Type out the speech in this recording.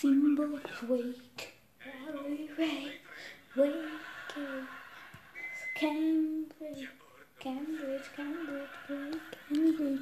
symbol wake, wake, wake, wake. Cambridge, Cambridge, Cambridge, wake, Cambridge.